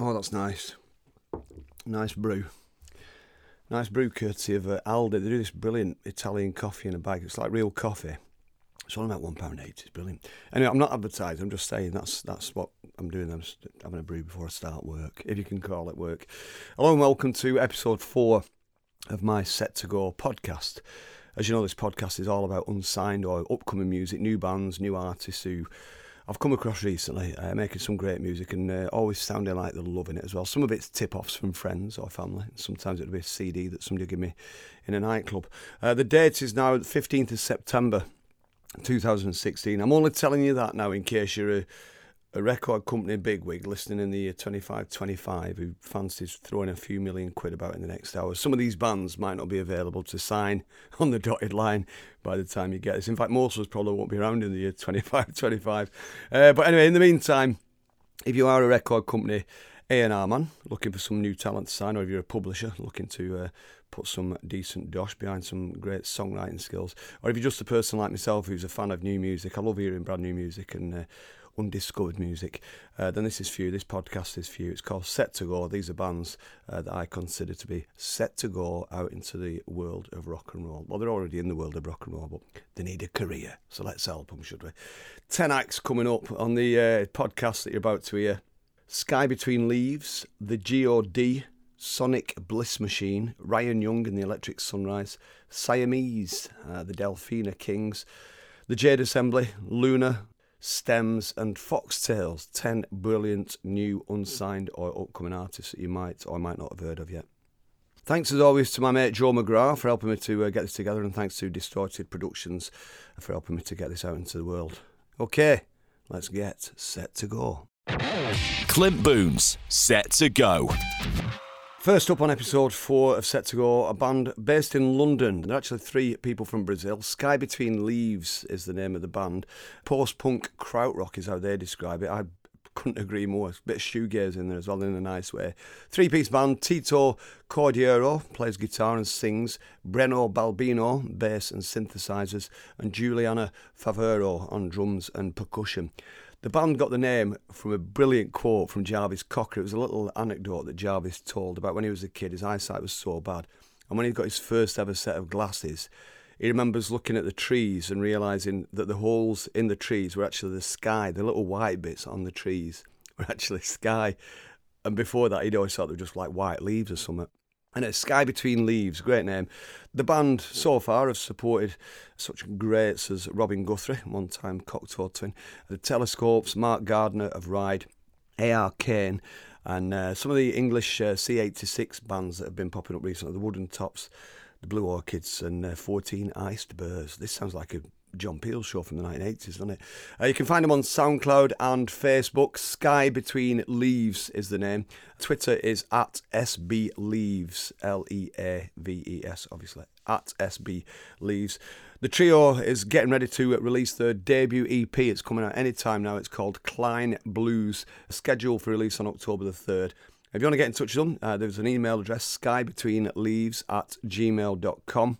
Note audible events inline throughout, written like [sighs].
Oh, that's nice. Nice brew. Nice brew courtesy of uh, Aldi. They do this brilliant Italian coffee in a bag. It's like real coffee. It's only about one pound. It's brilliant. Anyway, I'm not advertising. I'm just saying that's that's what I'm doing. I'm having a brew before I start work, if you can call it work. Hello and welcome to episode four of my Set to Go podcast. As you know, this podcast is all about unsigned or upcoming music, new bands, new artists who I've come across recently, uh, making some great music and uh, always sounding like they're loving it as well. Some of it's tip offs from friends or family. Sometimes it'll be a CD that somebody give me in a nightclub. Uh, the date is now 15th of September 2016. I'm only telling you that now in case you're a, a record company bigwig listening in the year 2525 who fancies throwing a few million quid about in the next hour. Some of these bands might not be available to sign [laughs] on the dotted line by the time you get this. In fact, most of us probably won't be around in the year 2525. Uh, but anyway, in the meantime, if you are a record company, A&R man, looking for some new talent to sign, or if you're a publisher looking to uh, put some decent dosh behind some great songwriting skills, or if you're just a person like myself who's a fan of new music, I love hearing brand new music and uh, undiscovered music, uh, then this is for you. This podcast is for you. It's called Set to Go. These are bands uh, that I consider to be set to go out into the world of rock and roll. Well, they're already in the world of rock and roll, but they need a career. So let's help them, should we? 10 acts coming up on the uh, podcast that you're about to hear. Sky Between Leaves, The G.O.D., Sonic Bliss Machine, Ryan Young and the Electric Sunrise, Siamese, uh, the Delphina Kings, the Jade Assembly, Luna, Stems, and Foxtails. 10 brilliant new unsigned or upcoming artists that you might or might not have heard of yet. Thanks as always to my mate Joe McGrath for helping me to uh, get this together, and thanks to Distorted Productions for helping me to get this out into the world. Okay, let's get set to go. Clint Boon's Set to Go. First up on episode four of Set to Go, a band based in London. They're actually three people from Brazil. Sky Between Leaves is the name of the band. Post punk krautrock is how they describe it. I couldn't agree more. A bit of shoegaze in there as well, in a nice way. Three piece band Tito Cordeiro plays guitar and sings, Breno Balbino, bass and synthesizers, and Juliana Favero on drums and percussion. The band got the name from a brilliant quote from Jarvis Cocker. It was a little anecdote that Jarvis told about when he was a kid. His eyesight was so bad. And when he got his first ever set of glasses, he remembers looking at the trees and realising that the holes in the trees were actually the sky. The little white bits on the trees were actually sky. And before that, he'd always thought they were just like white leaves or something. And it's Sky Between Leaves, great name. The band so far have supported such greats as Robin Guthrie, one time Cocteau twin, the Telescopes, Mark Gardner of Ride, A.R. Kane, and uh, some of the English uh, C86 bands that have been popping up recently, the Wooden Tops, the Blue Orchids, and uh, 14 Iced Bears. This sounds like a John Peel show from the 1980s, doesn't it? Uh, you can find him on SoundCloud and Facebook. Sky Between Leaves is the name. Twitter is at SB Leaves, L E A V E S, obviously, at SB Leaves. The trio is getting ready to release their debut EP. It's coming out anytime now. It's called Klein Blues, scheduled for release on October the 3rd. If you want to get in touch with them, uh, there's an email address, skybetweenleaves at gmail.com.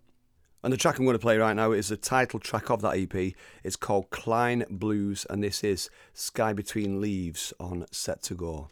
And the track I'm going to play right now is the title track of that EP. It's called Klein Blues, and this is Sky Between Leaves on Set to Go.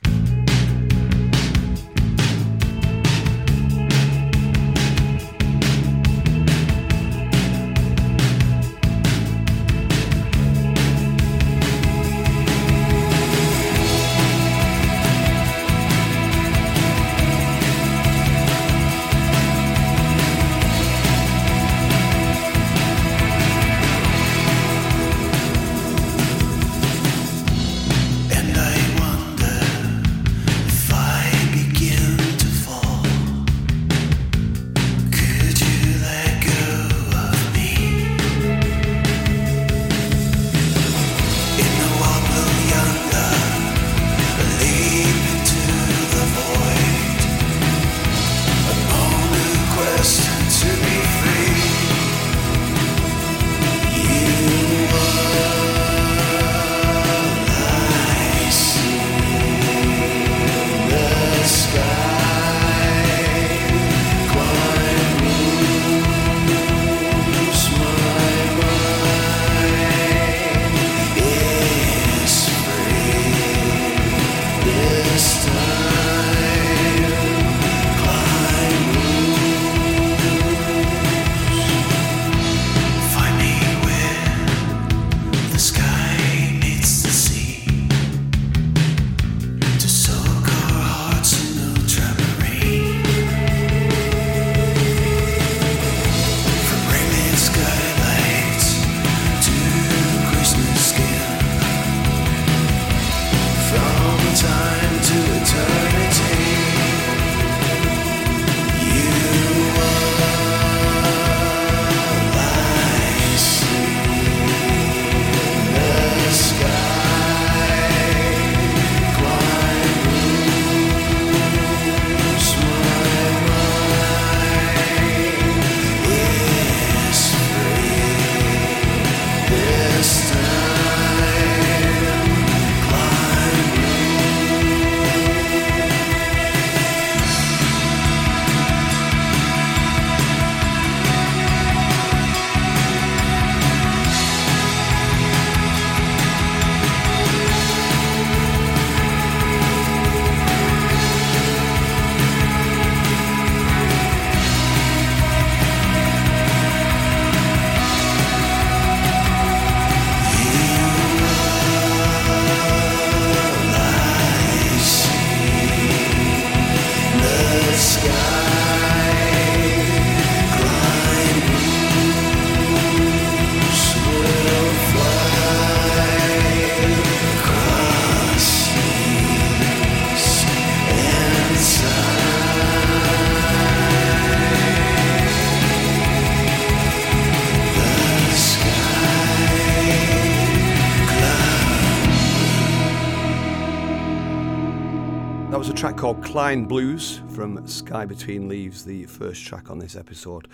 Klein Blues from Sky Between Leaves, the first track on this episode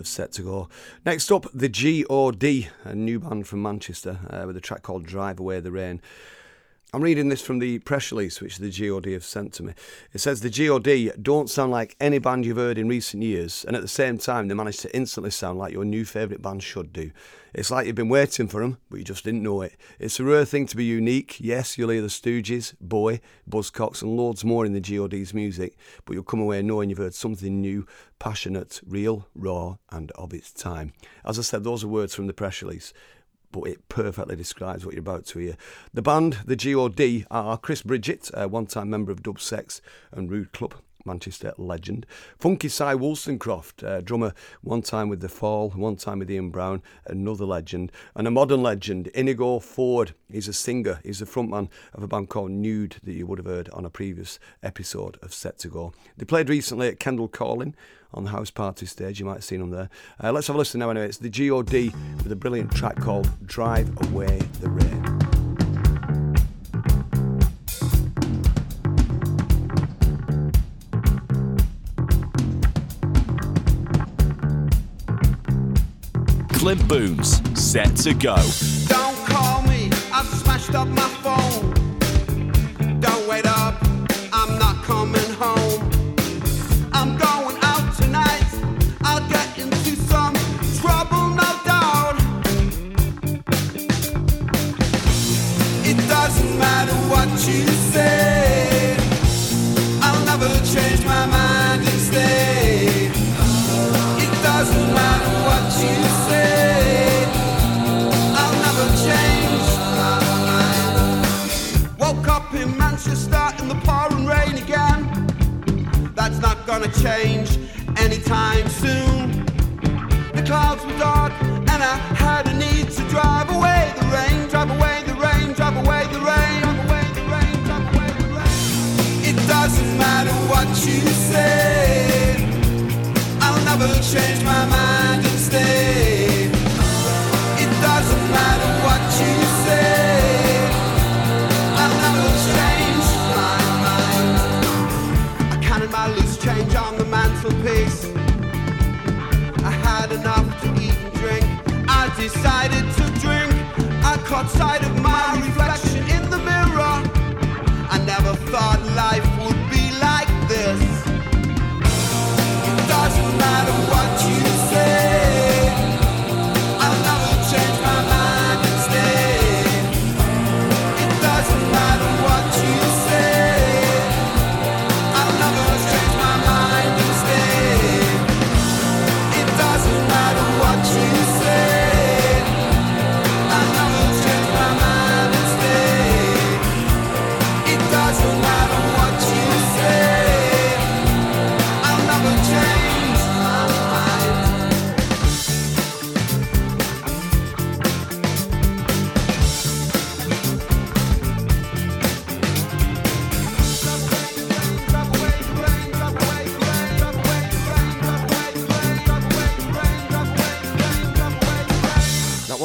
of Set to Go. Next up, the GOD, a new band from Manchester, uh, with a track called Drive Away the Rain. I'm reading this from the press release which the GOD have sent to me. It says the GOD don't sound like any band you've heard in recent years, and at the same time, they manage to instantly sound like your new favourite band should do. It's like you've been waiting for them, but you just didn't know it. It's a rare thing to be unique. Yes, you'll hear the Stooges, Boy, Buzzcocks, and loads more in the GOD's music, but you'll come away knowing you've heard something new, passionate, real, raw, and of its time. As I said, those are words from the press release but it perfectly describes what you're about to hear. The band, the GOD, are Chris Bridgett, a one time member of Dub Sex and Rude Club. Manchester legend. Funky Si Wolstencroft, uh, drummer one time with The Fall, one time with Ian Brown, another legend. And a modern legend, Inigo Ford. He's a singer, he's the frontman of a band called Nude that you would have heard on a previous episode of Set to Go. They played recently at Kendal Calling on the house party stage. You might have seen them there. Uh, let's have a listen now anyway. It's the GOD with a brilliant track called Drive Away the Rain. Clint Boon's, set to go. Don't call me, I've smashed up my phone. Gonna change anytime soon. The clouds were dark and I had a need to drive away the rain, drive away the rain, drive away the rain, drive away the rain, drive away the rain. It doesn't matter what you say. I'll never change my mind and stay. Had enough to eat and drink. I decided to drink. I caught sight of my reflection in the mirror. I never thought life would be like this. It doesn't matter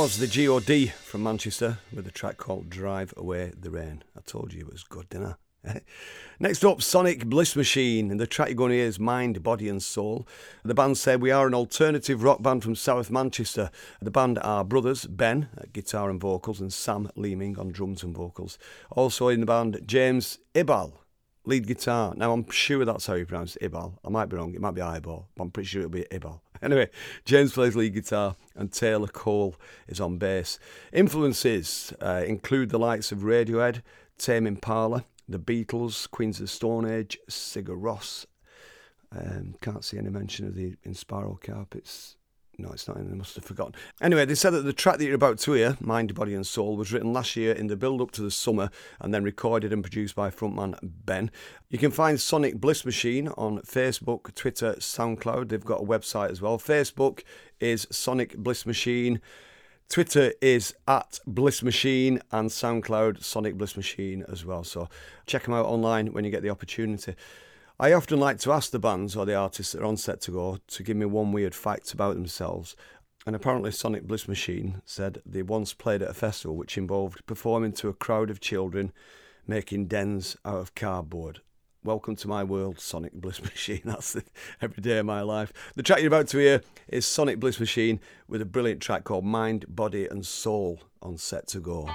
was the GOD from Manchester with a track called Drive Away the Rain. I told you it was good, didn't I? [laughs] Next up, Sonic Bliss Machine, and the track you're going to hear is Mind, Body and Soul. The band said we are an alternative rock band from South Manchester. The band are brothers Ben at guitar and vocals and Sam Leeming on drums and vocals. Also in the band, James Ibal, lead guitar. Now I'm sure that's how you pronounce Ibal. I might be wrong, it might be eyeball, but I'm pretty sure it'll be Ibal. Anyway, James plays lead guitar and Taylor Cole is on bass. Influences uh, include the likes of Radiohead, Tame Impala, The Beatles, Queens of the Stone Age, Sigur Rós. Um, can't see any mention of the Inspiral Carpets. No, it's not in. They must have forgotten. Anyway, they said that the track that you're about to hear, Mind, Body and Soul, was written last year in the build up to the summer and then recorded and produced by frontman Ben. You can find Sonic Bliss Machine on Facebook, Twitter, SoundCloud. They've got a website as well. Facebook is Sonic Bliss Machine. Twitter is at Bliss Machine and SoundCloud Sonic Bliss Machine as well. So check them out online when you get the opportunity. I often like to ask the bands or the artists that are on set to go to give me one weird fact about themselves. And apparently, Sonic Bliss Machine said they once played at a festival which involved performing to a crowd of children making dens out of cardboard. Welcome to my world, Sonic Bliss [laughs] Machine. That's the, every day of my life. The track you're about to hear is Sonic Bliss Machine with a brilliant track called Mind, Body and Soul on Set to Go.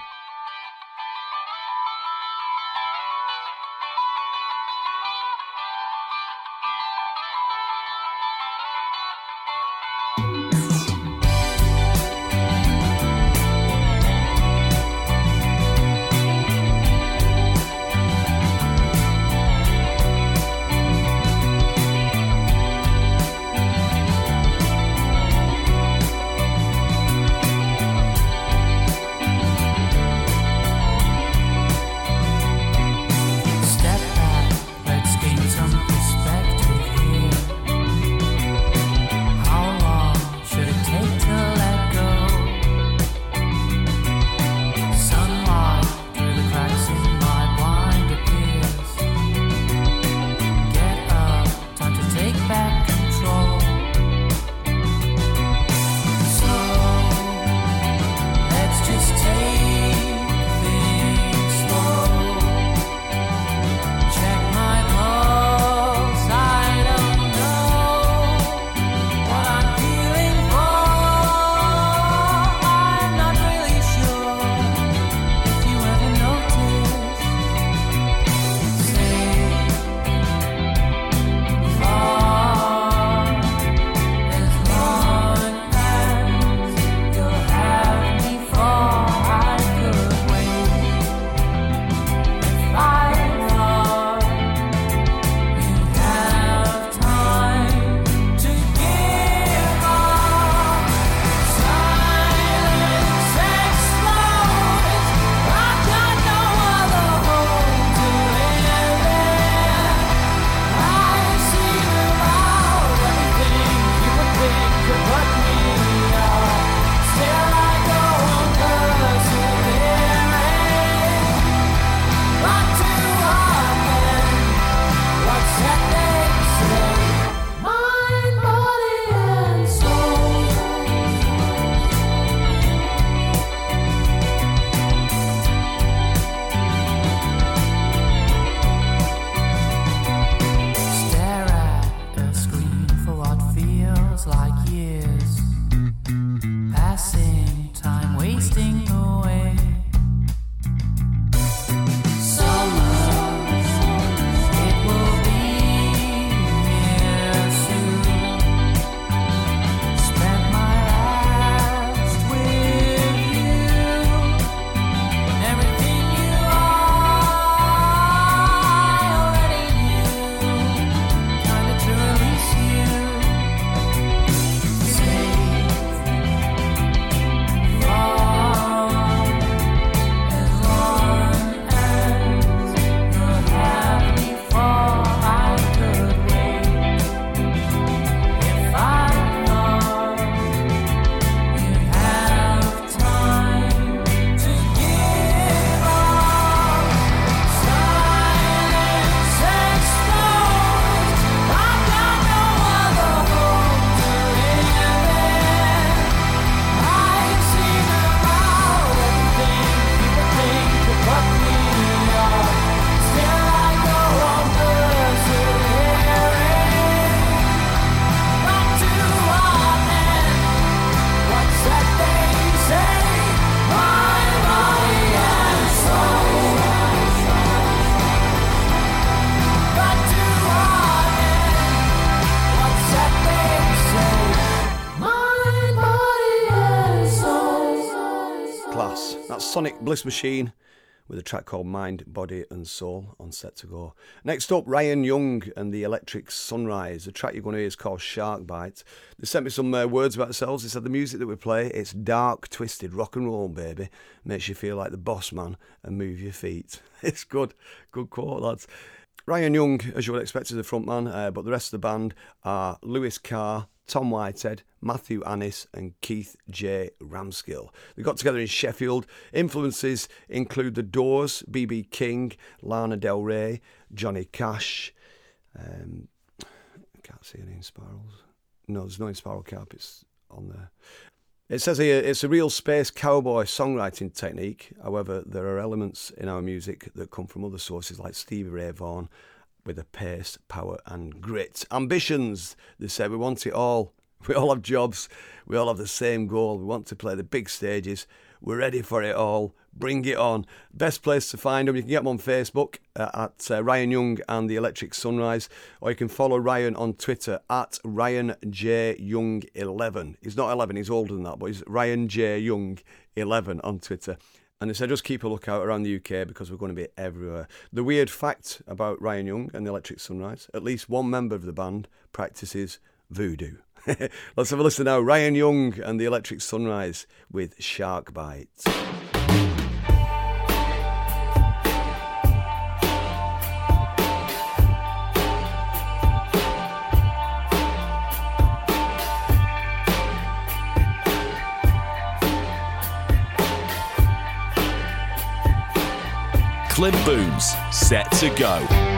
Sonic Bliss Machine with a track called Mind, Body and Soul on Set to Go. Next up, Ryan Young and the Electric Sunrise. The track you're going to hear is called Shark Bite. They sent me some uh, words about themselves. They said the music that we play, it's dark, twisted rock and roll, baby. Makes you feel like the boss man and move your feet. [laughs] It's good. Good quote, lads. Ryan Young, as you would expect, is the frontman, uh, but the rest of the band are Lewis Carr, Tom Whitehead, Matthew Annis, and Keith J. Ramskill. They got together in Sheffield. Influences include The Doors, B.B. King, Lana Del Rey, Johnny Cash. Um, I can't see any Inspirals. No, there's no Inspiral Carpets on there. It says here it's a real space cowboy songwriting technique. However, there are elements in our music that come from other sources like Stevie Ray Vaughan with a pace, power, and grit. Ambitions, they say, we want it all. [laughs] We all have jobs. We all have the same goal. We want to play the big stages. We're ready for it all. Bring it on. Best place to find them, you can get them on Facebook uh, at uh, Ryan Young and the Electric Sunrise, or you can follow Ryan on Twitter at Ryan J Young 11. He's not 11, he's older than that, but he's Ryan J Young 11 on Twitter. And they said just keep a lookout around the UK because we're going to be everywhere. The weird fact about Ryan Young and the Electric Sunrise at least one member of the band practices voodoo. [laughs] Let's have a listen now. Ryan Young and the Electric Sunrise with Shark Bites. Clint Boon's, set to go.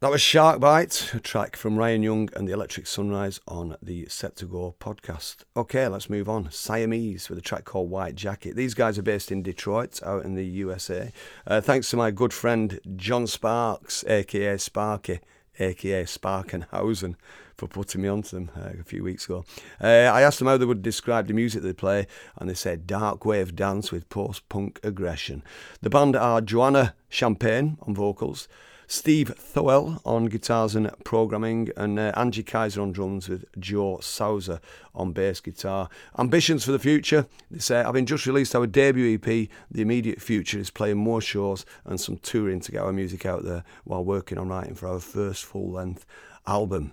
That was Shark Bite, a track from Ryan Young and the Electric Sunrise on the Set to Go podcast. Okay, let's move on. Siamese with a track called White Jacket. These guys are based in Detroit, out in the USA. Uh, thanks to my good friend John Sparks, aka Sparky, aka Sparkenhausen, for putting me onto them uh, a few weeks ago. Uh, I asked them how they would describe the music they play, and they said dark wave dance with post punk aggression. The band are Joanna Champagne on vocals. Steve Thowell on guitars and programming, and uh, Angie Kaiser on drums with Joe Souza on bass guitar. Ambitions for the future, they say, having just released our debut EP, the immediate future is playing more shows and some touring to get our music out there while working on writing for our first full length album.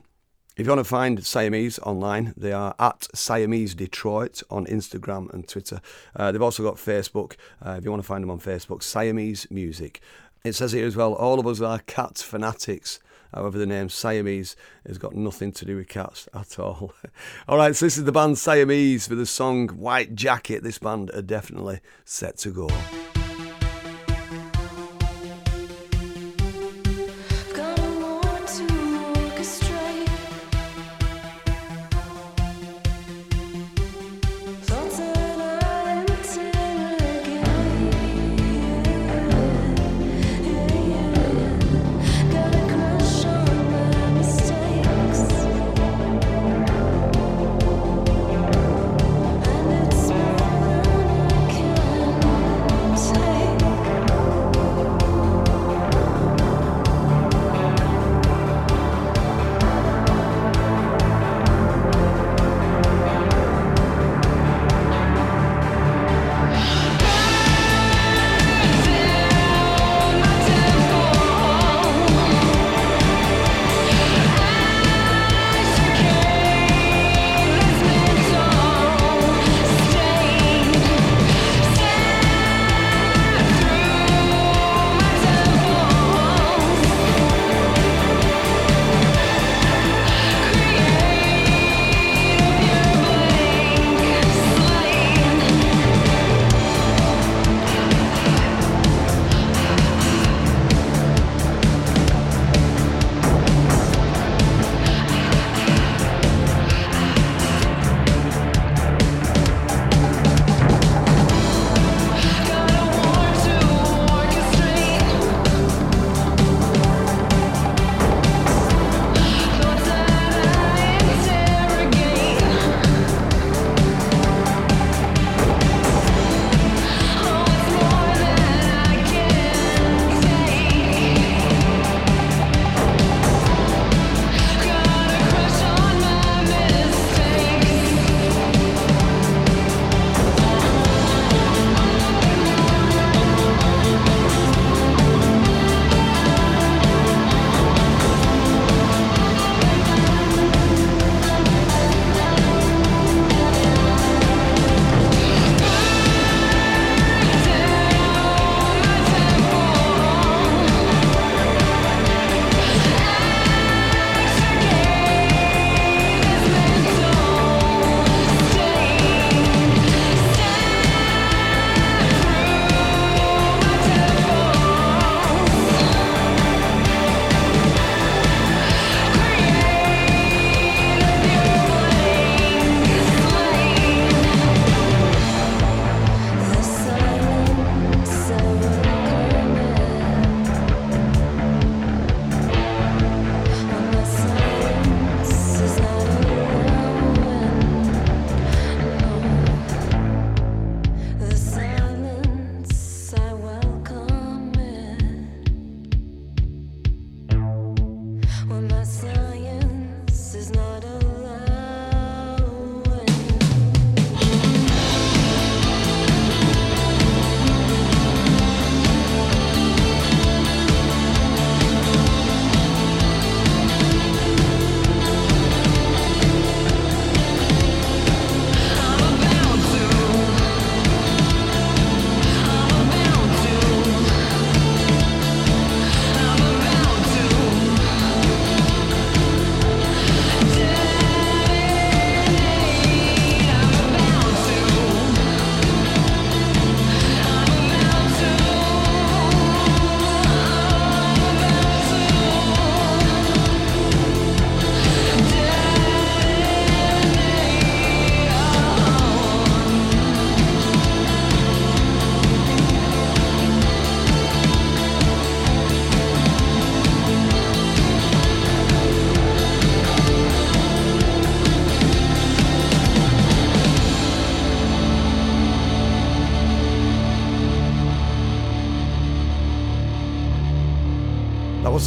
If you want to find Siamese online, they are at Siamese Detroit on Instagram and Twitter. Uh, they've also got Facebook. Uh, if you want to find them on Facebook, Siamese Music. It says here as well, all of us are cat fanatics. However, the name Siamese has got nothing to do with cats at all. [laughs] all right, so this is the band Siamese with the song White Jacket. This band are definitely set to go.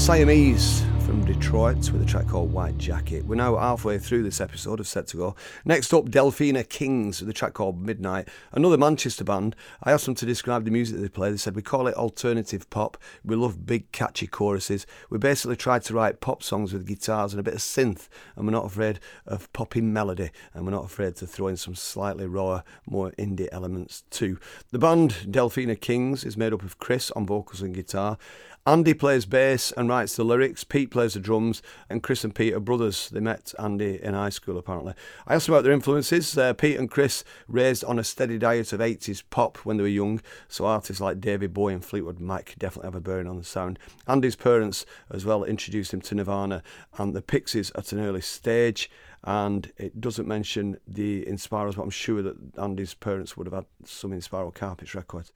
Siamese from Detroit with a track called White Jacket. We're now halfway through this episode of Set to Go. Next up, Delphina Kings with a track called Midnight, another Manchester band. I asked them to describe the music they play. They said, We call it alternative pop. We love big, catchy choruses. We basically tried to write pop songs with guitars and a bit of synth, and we're not afraid of popping melody, and we're not afraid to throw in some slightly rawer, more indie elements too. The band Delphina Kings is made up of Chris on vocals and guitar. Andy plays bass and writes the lyrics. Pete plays the drums, and Chris and Pete are brothers. They met Andy in high school, apparently. I asked about their influences. Uh, Pete and Chris raised on a steady diet of 80s pop when they were young, so artists like David Bowie and Fleetwood Mac definitely have a bearing on the sound. Andy's parents, as well, introduced him to Nirvana and the Pixies at an early stage. And it doesn't mention the Inspirals, but I'm sure that Andy's parents would have had some Inspiral Carpets records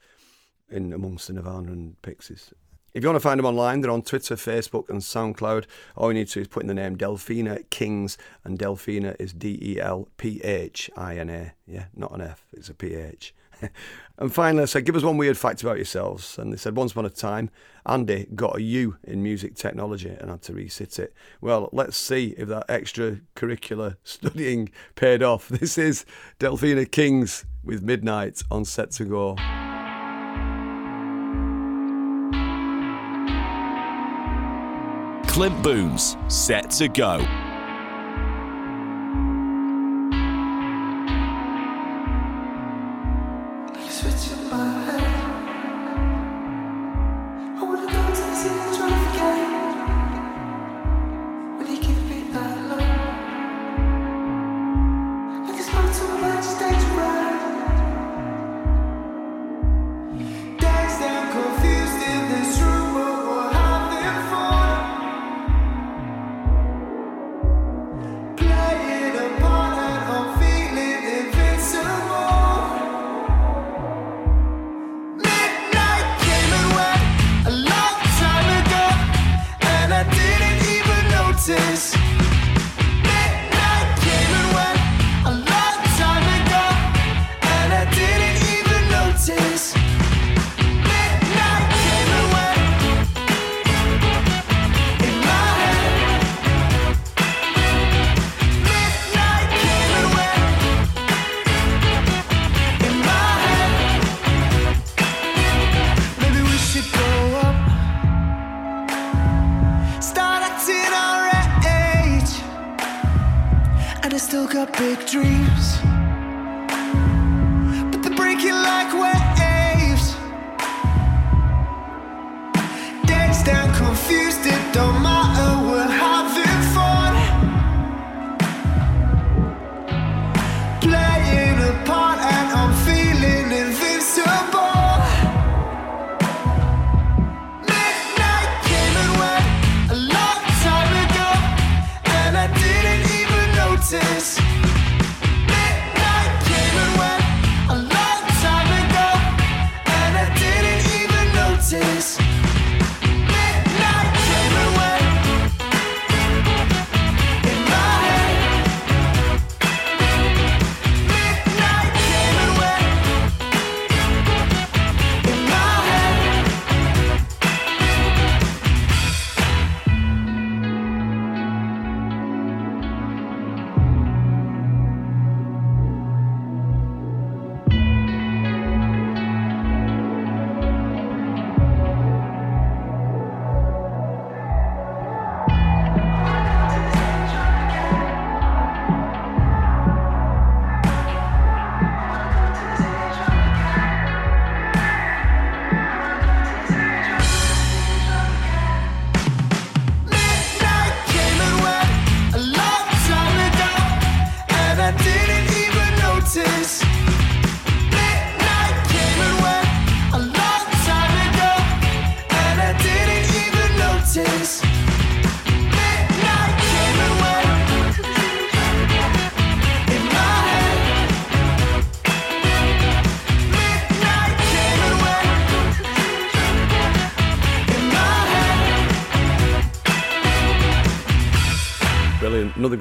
in amongst the Nirvana and Pixies. If you want to find them online, they're on Twitter, Facebook, and SoundCloud. All you need to do is put in the name Delphina Kings, and Delphina is D E L P H I N A. Yeah, not an F, it's a P H. [laughs] and finally, I said, give us one weird fact about yourselves. And they said, once upon a time, Andy got a U in music technology and had to resit it. Well, let's see if that extracurricular [laughs] studying paid off. This is Delphina Kings with Midnight on Set to Go. Clint Boon's Set to Go.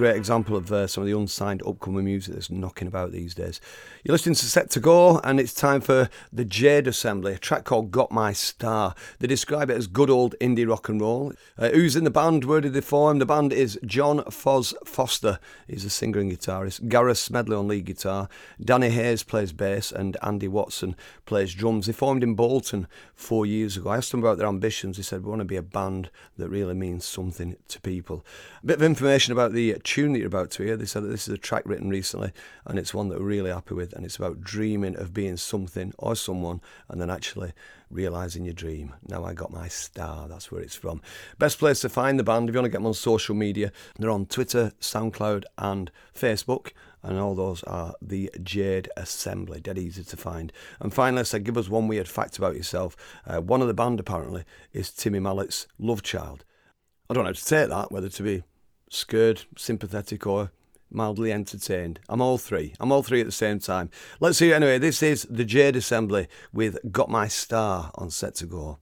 Great example of uh, some of the unsigned upcoming music that's knocking about these days. You're listening to Set to Go, and it's time for the Jade Assembly, a track called Got My Star. They describe it as good old indie rock and roll. Uh, who's in the band? Where did they form? The band is John Foz Foster. He's a singer and guitarist. Gareth Smedley on lead guitar. Danny Hayes plays bass, and Andy Watson plays drums. They formed in Bolton four years ago. I asked them about their ambitions. They said, We want to be a band that really means something to people. A bit of information about the tune that you're about to hear. They said that this is a track written recently, and it's one that we're really happy with. And it's about dreaming of being something or someone, and then actually realising your dream. Now I got my star. That's where it's from. Best place to find the band if you want to get them on social media. They're on Twitter, SoundCloud, and Facebook. And all those are the Jade Assembly, dead easy to find. And finally, I said, give us one weird fact about yourself. Uh, one of the band, apparently, is Timmy Mallett's love child. I don't know how to take that, whether to be scared, sympathetic, or mildly entertained. I'm all three. I'm all three at the same time. Let's see. Anyway, this is the Jade Assembly with Got My Star on set to go.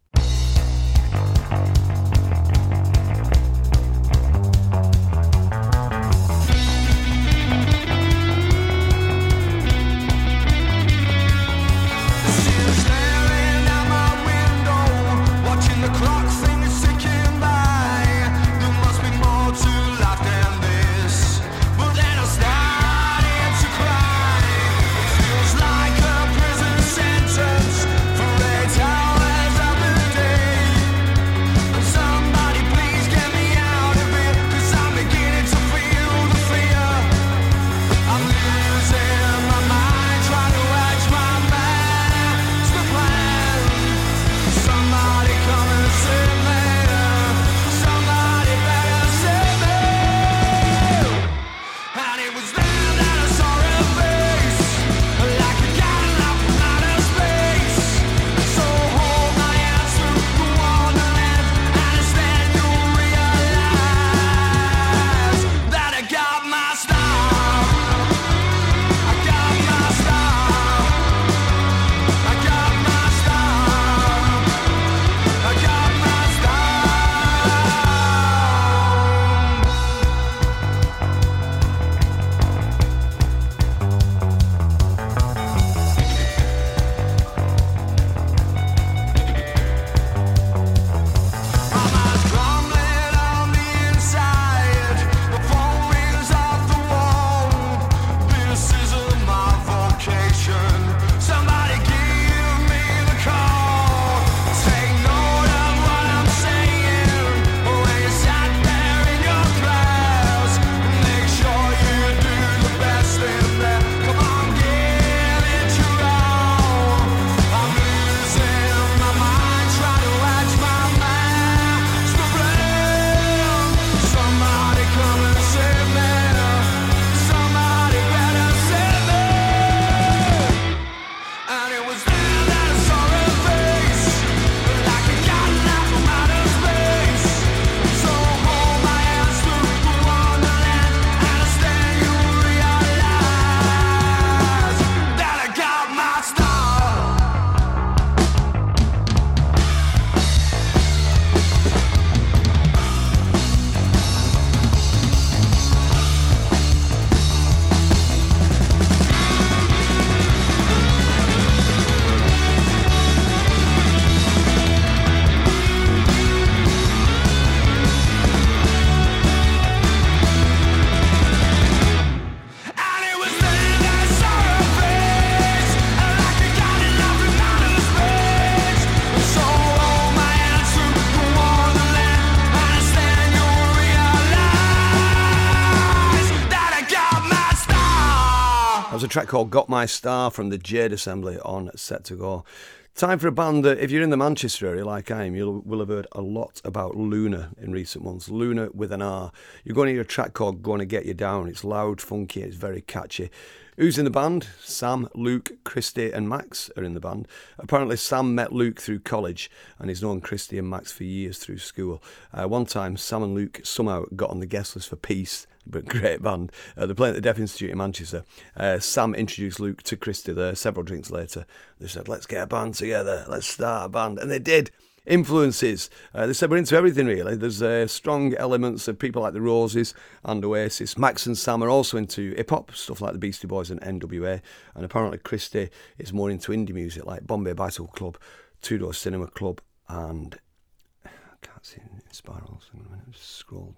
Track called Got My Star from the Jade Assembly on Set to Go. Time for a band that, if you're in the Manchester area like I am, you will have heard a lot about Luna in recent months. Luna with an R. You're going to hear a track called Gonna Get You Down. It's loud, funky, it's very catchy. Who's in the band? Sam, Luke, Christy, and Max are in the band. Apparently, Sam met Luke through college and he's known Christy and Max for years through school. Uh, one time, Sam and Luke somehow got on the guest list for Peace, but [laughs] great band. Uh, they're playing at the Deaf Institute in Manchester. Uh, Sam introduced Luke to Christy there several drinks later. They said, let's get a band together, let's start a band. And they did. influences. Uh, they said we're into everything really. There's uh, strong elements of people like the Roses and Oasis. Max and Sam are also into hip hop stuff like the Beastie Boys and NWA, and apparently Christy is more into indie music like Bombay Bicycle Club, Two Door Cinema Club, and [sighs] I can't see spirals. A minute, just scroll.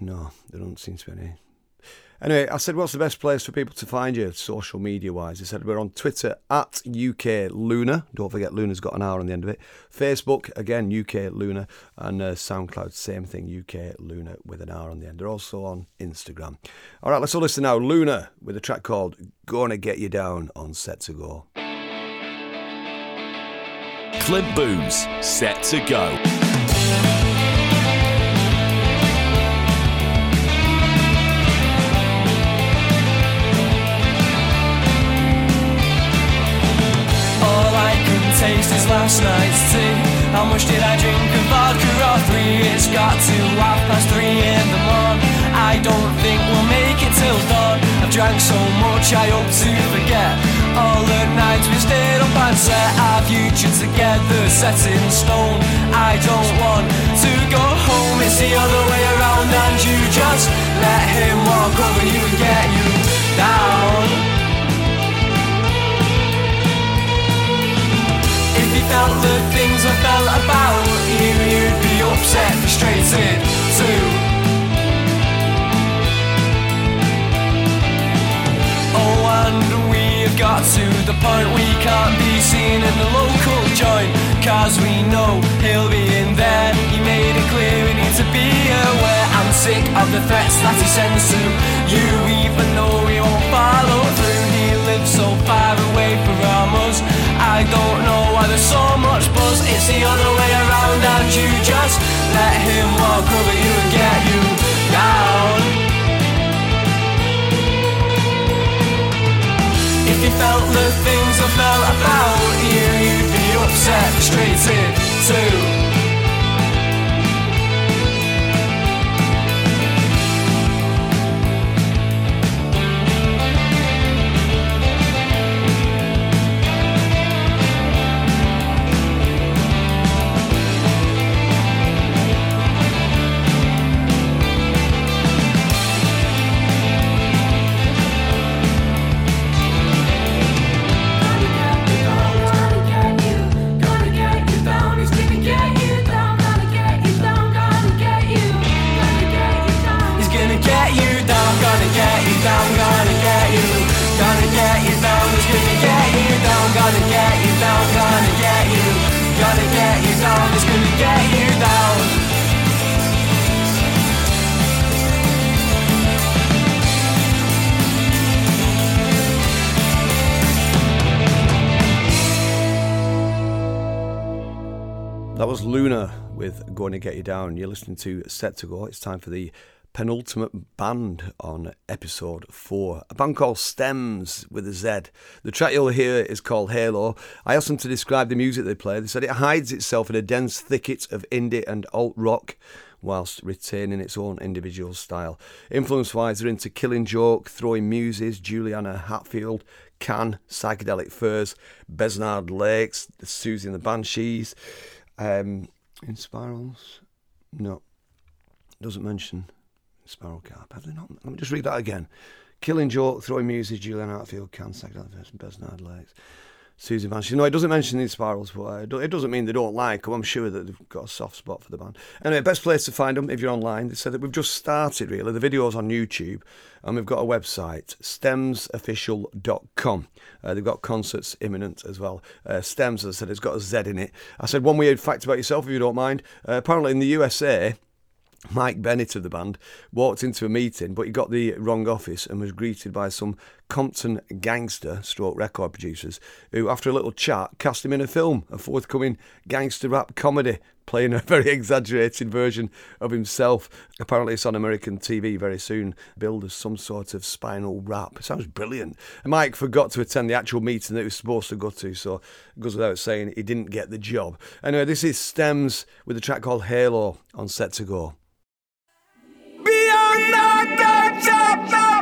No, there don't seem to be any. Anyway, I said, what's the best place for people to find you social media wise? They said, we're on Twitter at UK Luna. Don't forget, Luna's got an hour on the end of it. Facebook, again, UK Luna. And uh, SoundCloud, same thing, UK Luna with an hour on the end. They're also on Instagram. All right, let's all listen now. Luna with a track called Gonna Get You Down on Set to Go. Clint Boon's, set to go. Last night's tea. How much did I drink of vodka or three? It's got to half past three in the morning. I don't think we'll make it till dawn. I've drank so much I hope to forget. All the nights we stayed up and set our future together, set in stone. I don't want to go home, it's the other way around, and you just let him walk over you and get you down. Felt the things I felt about you, you'd be upset, frustrated too. Oh, and we've got to the point we can't be seen in the local joint. Cause we know he'll be in there. He made it clear we need to be aware. I'm sick of the threats that he sends to you, even though we won't follow through. He lives so far away from us. I don't know why there's so much buzz. It's the other way around, and you just let him walk over you and get you down. If you felt the things I felt about you, you'd be upset, frustrated too. Listening to Set to Go. It's time for the penultimate band on episode four. A band called Stems with a Z. The track you'll hear is called Halo. I asked them to describe the music they play. They said it hides itself in a dense thicket of indie and alt rock whilst retaining its own individual style. Influence wise, they're into Killing Joke, Throwing Muses, Juliana Hatfield, Can, Psychedelic Furs, Besnard Lakes, Siouxsie and the Banshees. Um, Inspirals? No. Doesn't mention Spiral Carp. Have they not? Let me just read that again. Killing Joke, Throwing Muses, Julian Hartfield, Can, Psychedelic Furs, Besnard Lakes. Siouxsie Banshee. No, it doesn't mention the Inspirals, but uh, it it doesn't mean they don't like them. I'm sure that they've got a soft spot for the band. Anyway, best place to find them if you're online. They said that we've just started, really. The video's on YouTube, and we've got a website, stemsofficial.com. Uh, they've got concerts imminent as well. Uh, Stems, as I said, it's got a Z in it. I said one weird fact about yourself, if you don't mind. Uh, apparently, in the USA, Mike Bennett of the band walked into a meeting, but he got the wrong office and was greeted by some Compton gangster stroke record producers who, after a little chat, cast him in a film, a forthcoming gangster rap comedy, playing a [laughs] very exaggerated version of himself. Apparently, it's on American TV very soon, billed as some sort of spinal rap. It sounds brilliant. Mike forgot to attend the actual meeting that he was supposed to go to, so it goes without saying he didn't get the job. Anyway, this is Stems with a track called Halo on Set to Go. Beyond the gates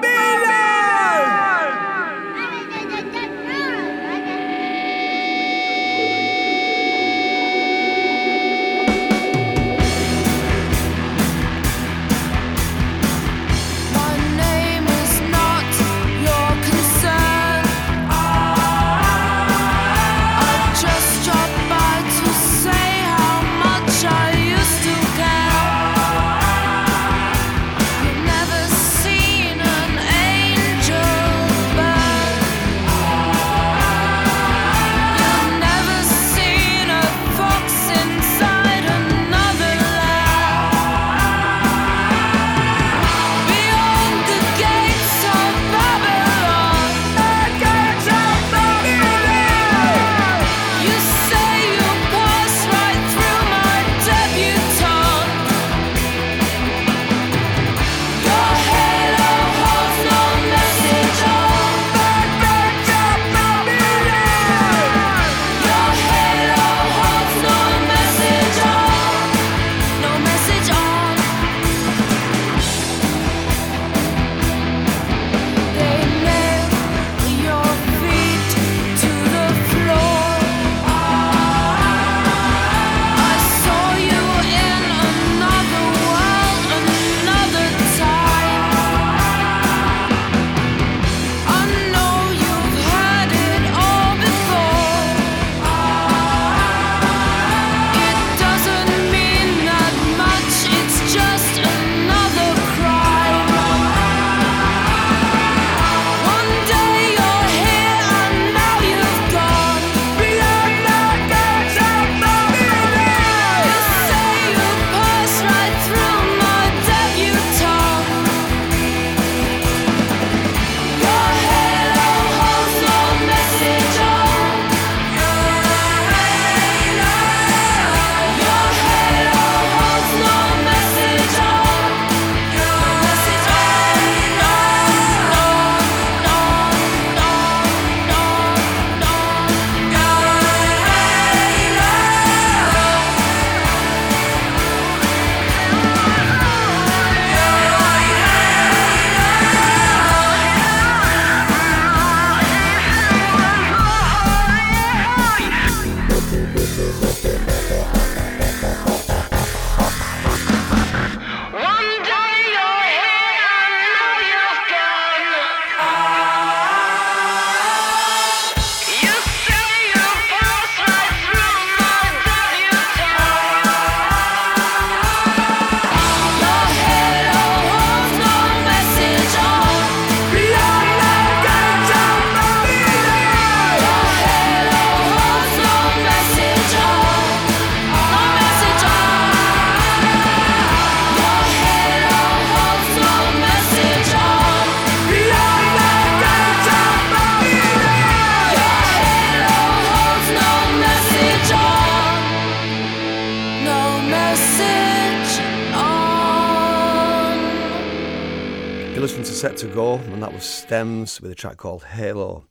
With a track called Halo.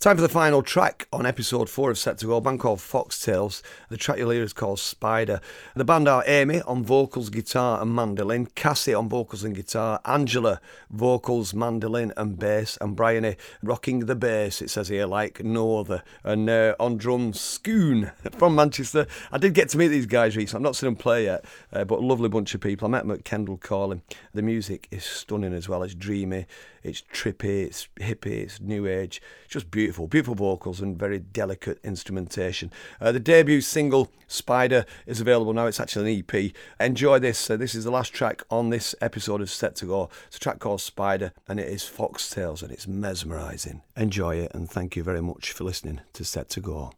Time for the final track on episode four of Set to Go, a band called Foxtails. The track you'll hear is called Spider. The band are Amy on vocals, guitar, and mandolin, Cassie on vocals and guitar, Angela vocals, mandolin, and bass, and Bryony rocking the bass, it says here, like no other. And uh, on drums, Scoon [laughs] from Manchester. I did get to meet these guys recently. I've not seen them play yet, uh, but a lovely bunch of people. I met them at Kendal Calling. The music is stunning as well. It's dreamy, it's trippy, it's hippie, it's new age. It's just beautiful, beautiful vocals and very delicate instrumentation. Uh, the debut single Spider is available now. It's actually an EP. Enjoy this. Uh, this is the last track on this episode of Set to Go. It's a track called Spider, and it is Foxtails, and it's mesmerising. Enjoy it, and thank you very much for listening to Set to Go.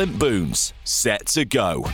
Clint Boon's, set to go.